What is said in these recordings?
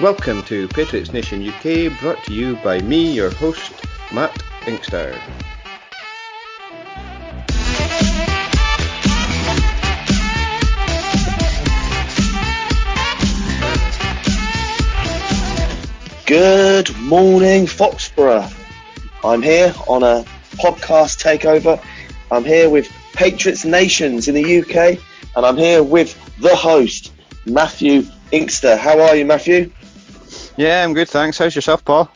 Welcome to Patriots Nation UK, brought to you by me, your host, Matt Inkster. Good morning, Foxborough. I'm here on a podcast takeover. I'm here with Patriots Nations in the UK, and I'm here with the host, Matthew Inkster. How are you, Matthew? Yeah, I'm good, thanks. How's yourself, Paul?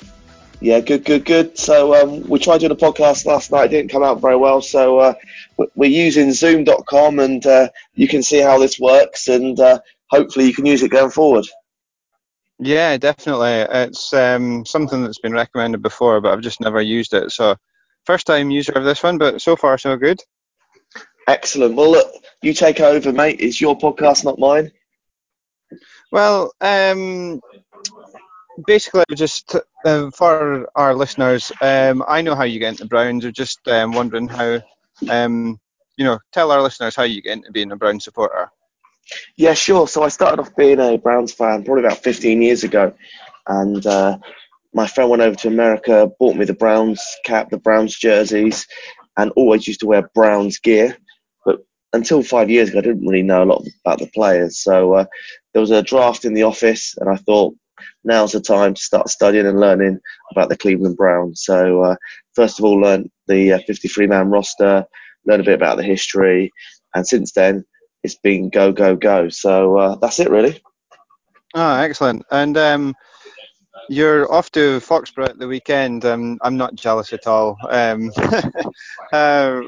Yeah, good, good, good. So um, we tried doing a podcast last night. It didn't come out very well. So uh, we're using Zoom.com, and uh, you can see how this works, and uh, hopefully you can use it going forward. Yeah, definitely. It's um, something that's been recommended before, but I've just never used it. So first time user of this one, but so far so good. Excellent. Well, look, you take over, mate. It's your podcast, not mine. Well, um, basically, just uh, for our listeners, um, I know how you get into Browns. I'm just um, wondering how, um, you know, tell our listeners how you get into being a Brown supporter. Yeah, sure. So I started off being a Browns fan probably about 15 years ago, and uh, my friend went over to America, bought me the Browns cap, the Browns jerseys, and always used to wear Browns gear. But until five years ago, I didn't really know a lot about the players. So uh, there was a draft in the office, and I thought, now's the time to start studying and learning about the Cleveland Browns. So, uh, first of all, learn the uh, 53 man roster, learn a bit about the history, and since then, it's been go, go, go. So, uh, that's it, really. Oh, excellent. And um, you're off to Foxborough at the weekend. Um, I'm not jealous at all. Um, uh,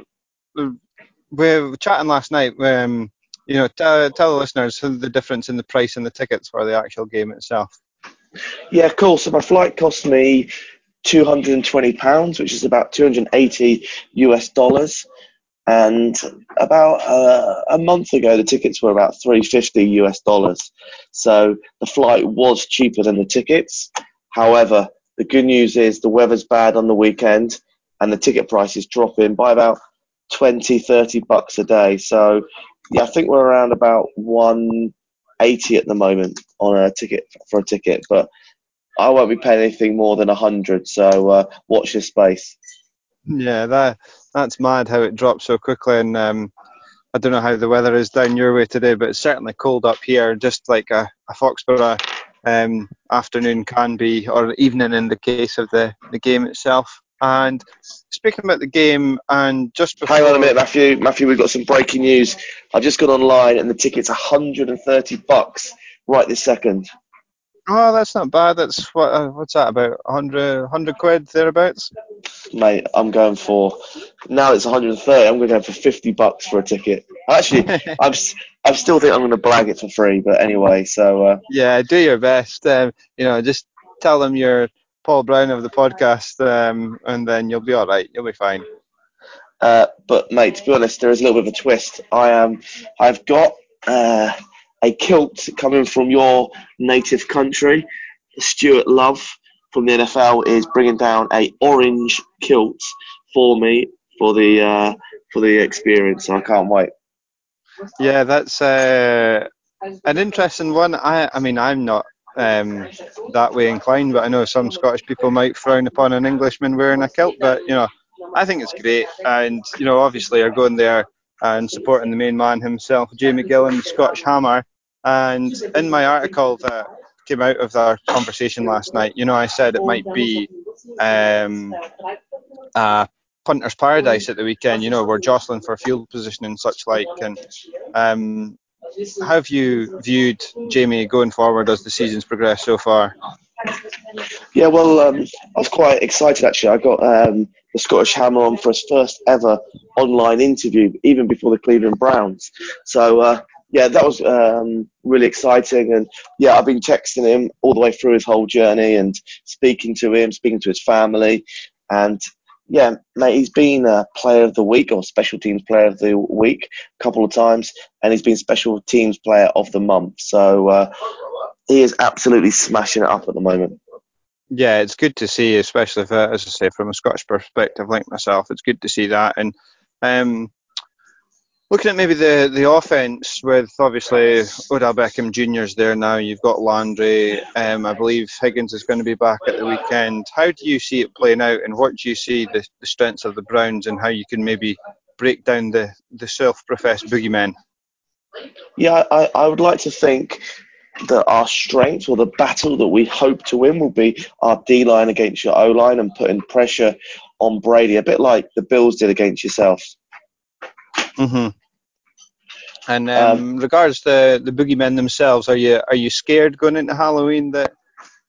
we were chatting last night. Um, you know, tell the listeners the difference in the price and the tickets for the actual game itself. Yeah, cool. So my flight cost me two hundred and twenty pounds, which is about two hundred and eighty US dollars. And about uh, a month ago, the tickets were about three fifty US dollars. So the flight was cheaper than the tickets. However, the good news is the weather's bad on the weekend, and the ticket price is dropping by about 20, 30 bucks a day. So yeah, I think we're around about one 80 at the moment on a ticket for a ticket, but I won't be paying anything more than 100. So uh, watch this space. Yeah, that that's mad how it drops so quickly. And um, I don't know how the weather is down your way today, but it's certainly cold up here, just like a, a Foxborough um, afternoon can be, or evening in the case of the, the game itself. And speaking about the game, and just before... hang on a minute, Matthew. Matthew, we've got some breaking news. I've just gone online, and the ticket's 130 bucks right this second. Oh, that's not bad. That's what uh, what's that about 100, 100 quid thereabouts. Mate, I'm going for now it's 130. I'm going to go for 50 bucks for a ticket. Actually, I'm I still think I'm going to blag it for free, but anyway. So uh, yeah, do your best. Um, you know, just tell them you're Paul Brown of the podcast, um, and then you'll be all right. You'll be fine. Uh, but mate, to be honest, there is a little bit of a twist. I am. Um, I've got. Uh, a kilt coming from your native country. Stuart Love from the NFL is bringing down a orange kilt for me for the uh, for the experience. I can't wait. Yeah, that's uh, an interesting one. I I mean I'm not um, that way inclined, but I know some Scottish people might frown upon an Englishman wearing a kilt. But you know, I think it's great, and you know, obviously, are going there and supporting the main man himself, Jamie Gillan, Scottish Hammer. And in my article that came out of our conversation last night, you know, I said it might be um, a punter's paradise at the weekend. You know, we're jostling for field position and such like. And um, have you viewed Jamie going forward as the season's progressed so far? Yeah, well, um, I was quite excited actually. I got um, the Scottish Hammer on for his first ever online interview, even before the Cleveland Browns. So uh, yeah, that was um, really exciting. And yeah, I've been texting him all the way through his whole journey and speaking to him, speaking to his family. And yeah, mate, he's been a player of the week or special teams player of the week a couple of times, and he's been special teams player of the month. So uh, he is absolutely smashing it up at the moment. Yeah, it's good to see, especially uh, as I say, from a Scottish perspective like myself, it's good to see that. And um, looking at maybe the, the offense with obviously Odell Beckham Jr.'s there now. You've got Landry. Um, I believe Higgins is going to be back at the weekend. How do you see it playing out, and what do you see the, the strengths of the Browns, and how you can maybe break down the, the self-professed boogeymen? Yeah, I, I would like to think that our strength or the battle that we hope to win will be our D line against your O line and putting pressure on Brady, a bit like the Bills did against yourselves. Mm-hmm. And um, um, regards the the boogeymen themselves, are you are you scared going into Halloween that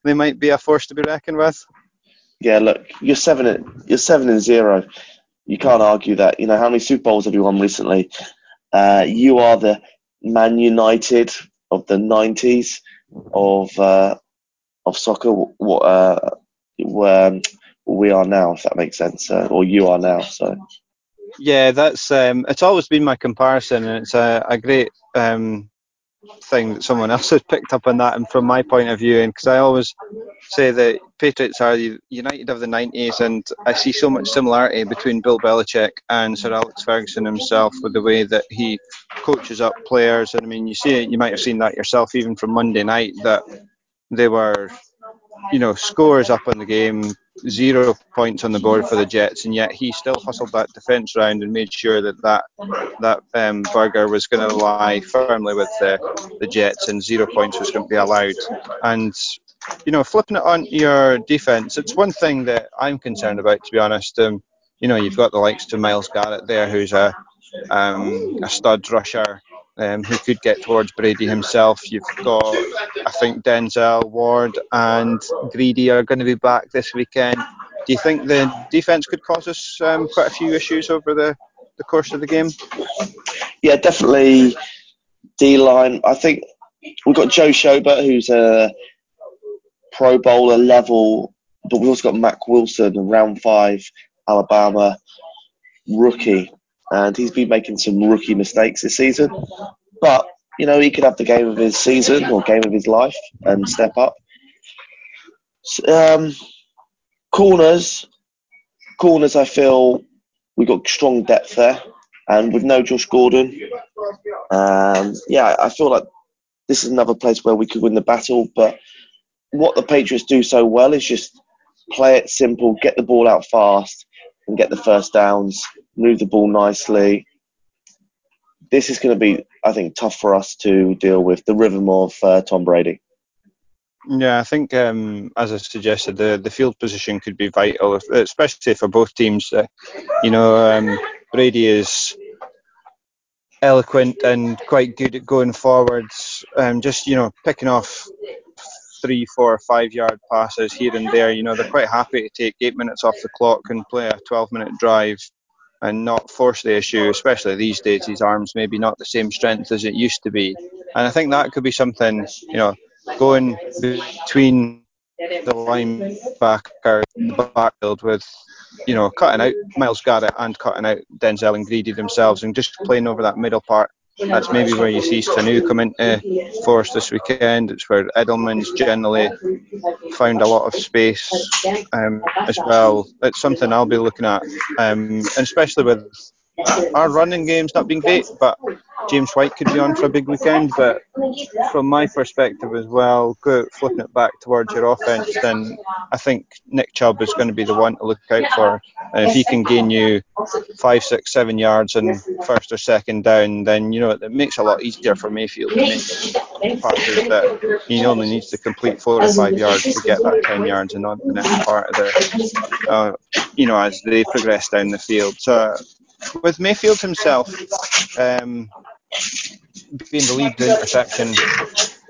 they might be a force to be reckoned with? Yeah, look, you're seven you're seven and zero. You can't argue that. You know how many Super Bowls have you won recently? Uh, you are the Man United of the '90s of uh, of soccer. What uh, where we are now, if that makes sense, uh, or you are now. So. Yeah, that's um, it's always been my comparison, and it's a, a great um, thing that someone else has picked up on that, and from my point of view, and because I always say that Patriots are the United of the 90s, and I see so much similarity between Bill Belichick and Sir Alex Ferguson himself with the way that he coaches up players. And I mean, you see, you might have seen that yourself, even from Monday night, that they were, you know, scores up on the game, zero points on the board for the Jets, and yet he still hustled that defence round and made sure that that that um, burger was going to lie firmly with the, the Jets, and zero points was going to be allowed. And you know, flipping it on your defence, it's one thing that I'm concerned about, to be honest. Um, you know, you've got the likes of Myles Garrett there, who's a um, a stud rusher um, who could get towards Brady himself. You've got, I think, Denzel Ward and Greedy are going to be back this weekend. Do you think the defense could cause us um, quite a few issues over the, the course of the game? Yeah, definitely. D line. I think we've got Joe Schobert, who's a Pro Bowler level, but we've also got Mack Wilson, a round five Alabama rookie and he's been making some rookie mistakes this season. But you know, he could have the game of his season or game of his life and step up. Um, corners, corners. I feel we've got strong depth there, and with no Josh Gordon, um, yeah, I feel like this is another place where we could win the battle. But what the Patriots do so well is just play it simple, get the ball out fast, and get the first downs move the ball nicely. This is going to be, I think, tough for us to deal with the rhythm of uh, Tom Brady. Yeah, I think um, as I suggested, the the field position could be vital, especially for both teams. Uh, you know, um, Brady is eloquent and quite good at going forwards. Um, just you know, picking off three, four, five yard passes here and there. You know, they're quite happy to take eight minutes off the clock and play a 12 minute drive and not force the issue, especially these days. His arms maybe not the same strength as it used to be, and I think that could be something you know going between the linebacker, the backfield with you know cutting out Myles Garrett and cutting out Denzel and Greedy themselves, and just playing over that middle part that's maybe where you see Sanu come into force this weekend. It's where Edelman's generally found a lot of space um, as well. It's something I'll be looking at, um, and especially with our running game's not been great, but James White could be on for a big weekend. But from my perspective as well, go flipping it back towards your offense, then I think Nick Chubb is going to be the one to look out for. And if he can gain you five, six, seven yards in first or second down, then you know it makes it a lot easier for Mayfield to make passes that he only needs to complete four or five yards to get that ten yards and on the next part of the, uh, you know, as they progress down the field. So with Mayfield himself um, being the lead interception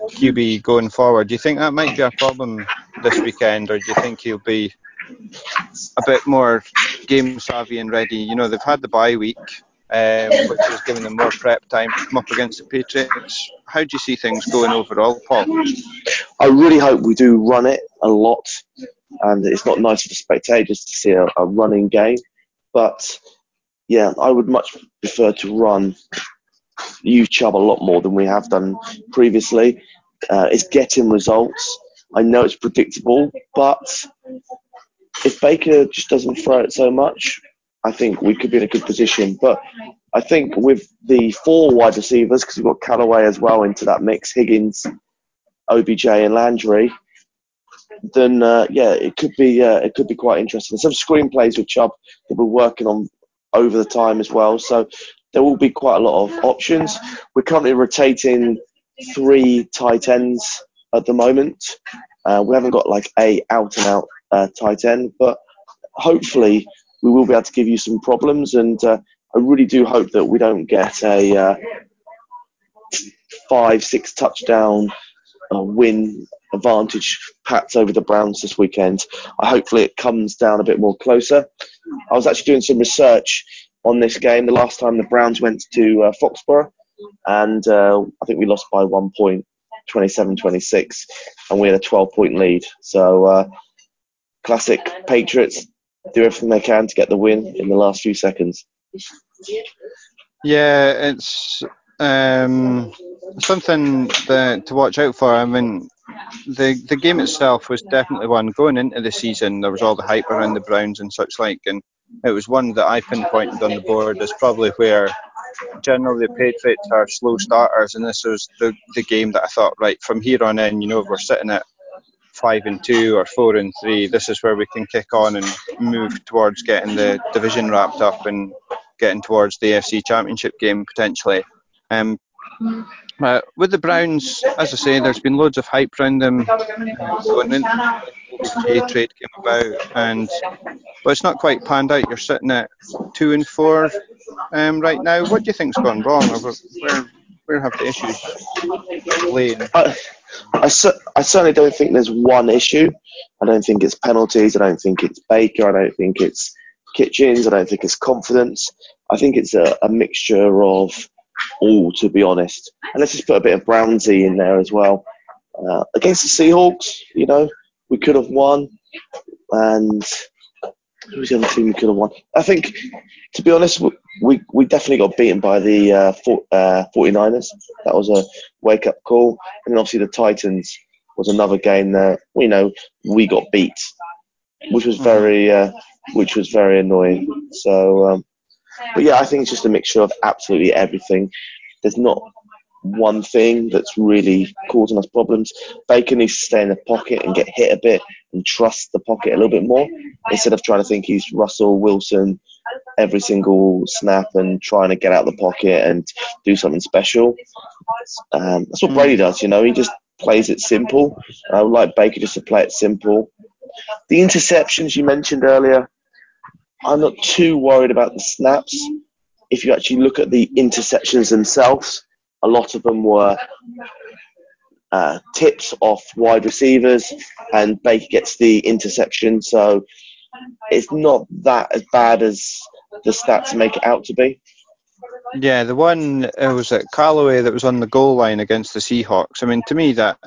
QB going forward, do you think that might be a problem this weekend, or do you think he'll be a bit more game savvy and ready? You know, they've had the bye week, um, which has given them more prep time to come up against the Patriots. How do you see things going overall, Paul? I really hope we do run it a lot, and it's not nice for the spectators to see a, a running game, but yeah, I would much prefer to run Chubb a lot more than we have done previously. Uh, it's getting results. I know it's predictable, but if Baker just doesn't throw it so much, I think we could be in a good position. But I think with the four wide receivers, because we've got Callaway as well into that mix, Higgins, OBJ, and Landry, then uh, yeah, it could be uh, it could be quite interesting. Some screenplays with Chubb that we're working on over the time as well. So there will be quite a lot of options. We're currently rotating three tight ends at the moment. Uh, we haven't got like a out and out uh, tight end, but hopefully we will be able to give you some problems. And uh, I really do hope that we don't get a uh, five, six touchdown uh, win advantage Pats over the Browns this weekend. I hopefully it comes down a bit more closer. I was actually doing some research on this game the last time the Browns went to uh, Foxborough, and uh, I think we lost by one point, 27-26, and we had a 12-point lead. So uh, classic Patriots do everything they can to get the win in the last few seconds. Yeah, it's um, something that, to watch out for. I mean, the the game itself was definitely one going into the season. There was all the hype around the Browns and such like, and it was one that I pinpointed on the board as probably where generally the Patriots are slow starters, and this was the the game that I thought right from here on in. You know, we're sitting at five and two or four and three. This is where we can kick on and move towards getting the division wrapped up and getting towards the AFC Championship game potentially. Um, uh, with the Browns, as I say, there's been loads of hype around them going in. The trade came about, and but it's not quite panned out. You're sitting at two and four um, right now. What do you think's gone wrong? Where where have the issues lain? I, I, I certainly don't think there's one issue. I don't think it's penalties. I don't think it's Baker. I don't think it's Kitchens. I don't think it's confidence. I think it's a, a mixture of all, to be honest. And let's just put a bit of Brownsy in there as well. Uh, against the Seahawks, you know, we could have won. And who was the other team we could have won? I think, to be honest, we, we definitely got beaten by the uh, for, uh, 49ers. That was a wake up call. And then obviously the Titans was another game that, you know, we got beat, which was very, uh, which was very annoying. So, um, but yeah, I think it's just a mixture of absolutely everything. There's not one thing that's really causing us problems. Baker needs to stay in the pocket and get hit a bit and trust the pocket a little bit more instead of trying to think he's Russell Wilson every single snap and trying to get out of the pocket and do something special. Um, that's what Brady does, you know. He just plays it simple. I would like Baker just to play it simple. The interceptions you mentioned earlier, I'm not too worried about the snaps. If you actually look at the interceptions themselves, a lot of them were uh, tips off wide receivers, and Baker gets the interception. So it's not that as bad as the stats make it out to be. Yeah, the one it was at Callaway that was on the goal line against the Seahawks. I mean, to me that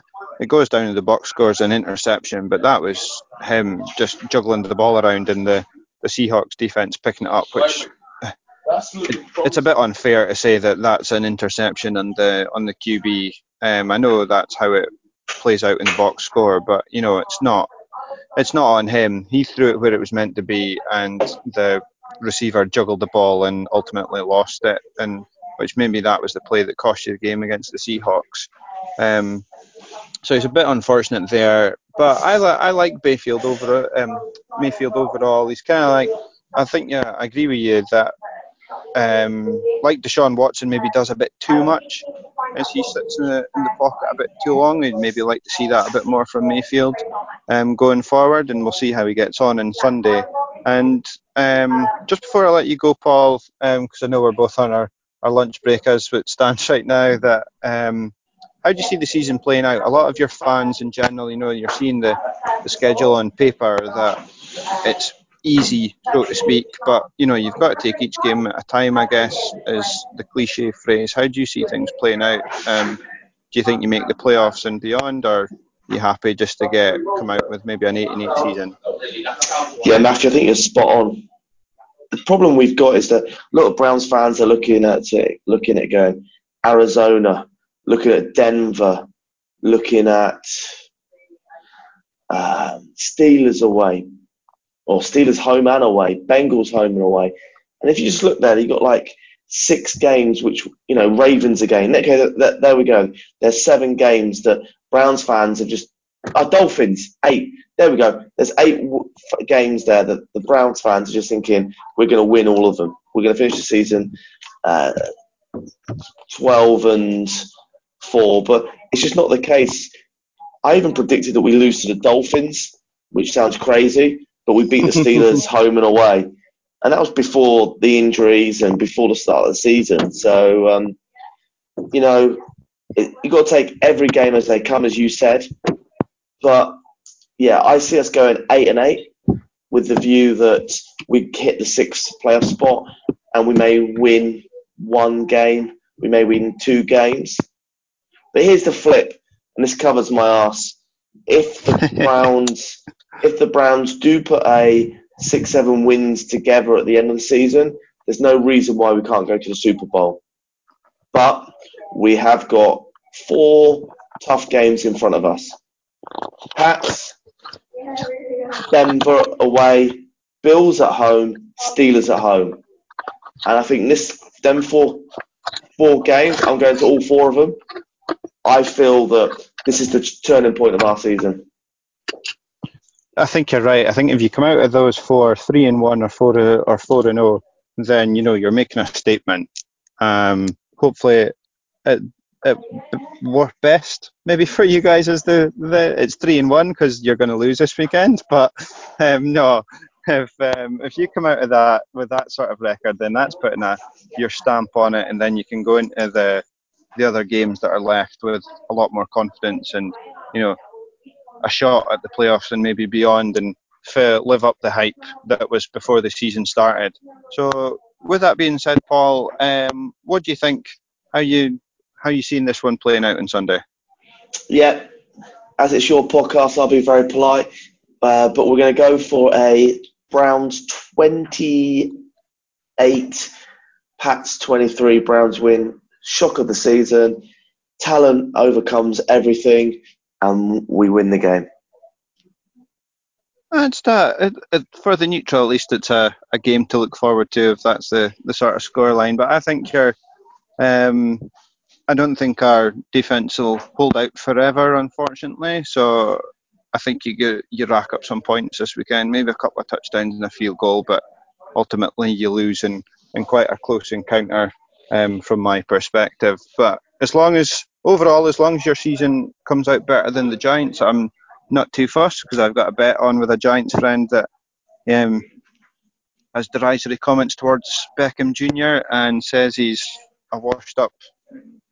it goes down to the box scores an interception, but that was him just juggling the ball around in the the Seahawks defense picking it up, which it, it's a bit unfair to say that that's an interception on the on the QB. Um, I know that's how it plays out in the box score, but you know it's not it's not on him. He threw it where it was meant to be, and the receiver juggled the ball and ultimately lost it, and which maybe that was the play that cost you the game against the Seahawks. Um, so it's a bit unfortunate there. But I, li- I like Bayfield over um, Mayfield overall. He's kind of like I think yeah I agree with you that um, like Deshaun Watson maybe does a bit too much as he sits in the, in the pocket a bit too long. I'd maybe like to see that a bit more from Mayfield um, going forward, and we'll see how he gets on on Sunday. And um, just before I let you go, Paul, because um, I know we're both on our, our lunch break as it stands right now, that um, how do you see the season playing out? A lot of your fans in general, you know, you're seeing the, the schedule on paper that it's easy, so to speak, but you know, you've got to take each game at a time, I guess, is the cliche phrase. How do you see things playing out? Um, do you think you make the playoffs and beyond, or are you happy just to get come out with maybe an eight and eight season? Yeah, Matthew, I think you're spot on. The problem we've got is that a lot of Browns fans are looking at it, looking at going Arizona, looking at Denver, looking at um, Steelers away, or Steelers home and away, Bengals home and away. And if you just look there, you've got like six games, which you know Ravens again. Okay, there we go. There's seven games that Browns fans have just. Uh, Dolphins eight. There we go. There's eight games there that the Browns fans are just thinking we're going to win all of them. We're going to finish the season uh, 12 and four, but it's just not the case. I even predicted that we lose to the Dolphins, which sounds crazy, but we beat the Steelers home and away and that was before the injuries and before the start of the season. So, um, you know, it, you've got to take every game as they come, as you said. But yeah, I see us going eight and eight with the view that we hit the sixth playoff spot and we may win one game, we may win two games. But here's the flip, and this covers my ass. If the Browns, if the Browns do put a six, seven wins together at the end of the season, there's no reason why we can't go to the Super Bowl. But we have got four tough games in front of us. Pats, Denver away, Bills at home, Steelers at home. And I think this them four four games, I'm going to all four of them. I feel that this is the turning point of our season. I think you're right. I think if you come out of those four, three and one, or four or four and zero, oh, then you know you're making a statement. Um, hopefully, at, at work best maybe for you guys is the, the it's three and one because you're going to lose this weekend. But um, no, if um, if you come out of that with that sort of record, then that's putting a your stamp on it, and then you can go into the the other games that are left with a lot more confidence and you know a shot at the playoffs and maybe beyond and live up the hype that was before the season started. So, with that being said, Paul, um, what do you think? How you how you seeing this one playing out on Sunday? Yeah, as it's your podcast, I'll be very polite, uh, but we're going to go for a Browns 28, Pats 23. Browns win. Shock of the season. Talent overcomes everything and we win the game. It's that it, for the neutral. At least it's a, a game to look forward to if that's the, the sort of scoreline. But I think you're. Um, I don't think our defence will hold out forever, unfortunately. So I think you get, you rack up some points this weekend, maybe a couple of touchdowns and a field goal, but ultimately you lose in, in quite a close encounter um, from my perspective. But as long as overall, as long as your season comes out better than the Giants, I'm not too fussed because I've got a bet on with a Giants friend that um, has derisory comments towards Beckham Jr. and says he's a washed up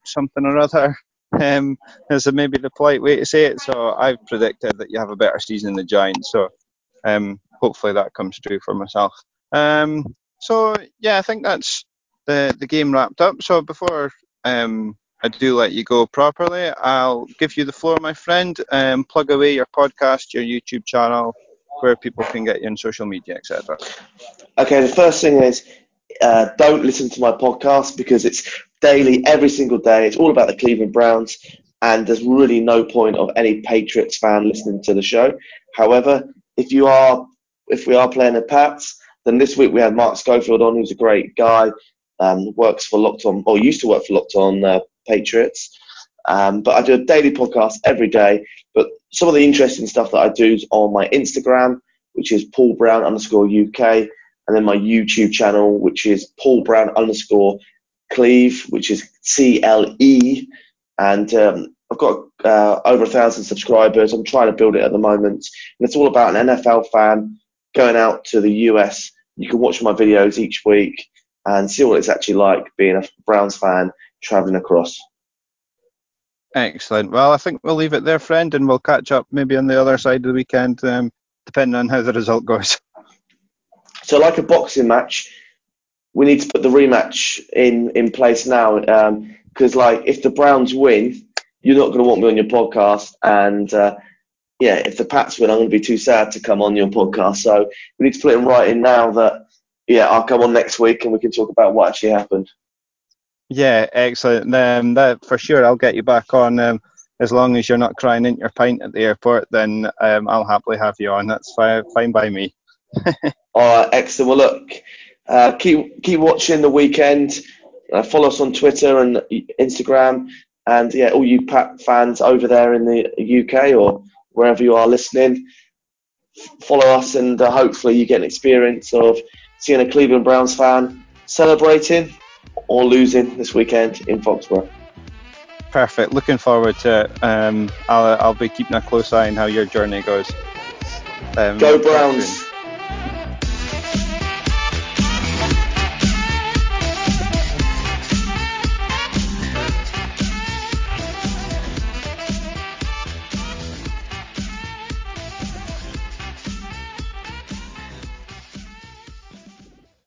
something or other. Um, is maybe the polite way to say it. So I've predicted that you have a better season than the Giants. So um, hopefully that comes true for myself. Um, so yeah, I think that's the the game wrapped up. So before um, I do let you go properly, I'll give you the floor, my friend. Um, plug away your podcast, your YouTube channel, where people can get you on social media, etc. Okay, the first thing is uh, don't listen to my podcast because it's daily, every single day. It's all about the Cleveland Browns, and there's really no point of any Patriots fan listening to the show. However, if you are, if we are playing the Pats, then this week we had Mark Schofield on, who's a great guy. Um, works for Locked On, or used to work for Locked On uh, Patriots. Um, but I do a daily podcast every day. But some of the interesting stuff that I do is on my Instagram, which is Paul Brown underscore UK, and then my YouTube channel, which is Paul Brown underscore Cleve, which is C L E. And um, I've got uh, over a thousand subscribers. I'm trying to build it at the moment. And it's all about an NFL fan going out to the US. You can watch my videos each week and see what it's actually like being a Browns fan travelling across. Excellent. Well, I think we'll leave it there, friend, and we'll catch up maybe on the other side of the weekend, um, depending on how the result goes. So, like a boxing match, we need to put the rematch in in place now, because um, like if the Browns win, you're not going to want me on your podcast, and uh, yeah, if the Pats win, I'm going to be too sad to come on your podcast. So we need to put it right in now that yeah, I'll come on next week and we can talk about what actually happened. Yeah, excellent. Um, that for sure. I'll get you back on. Um, as long as you're not crying in your pint at the airport, then um, I'll happily have you on. That's fine, fine by me. All right, excellent. Well, look, uh, keep keep watching the weekend. Uh, follow us on Twitter and Instagram, and yeah, all you Pat fans over there in the UK or wherever you are listening, follow us, and uh, hopefully you get an experience of seeing a Cleveland Browns fan celebrating or losing this weekend in Foxborough. Perfect. Looking forward to it. Um, I'll, I'll be keeping a close eye on how your journey goes. Um, Go Browns!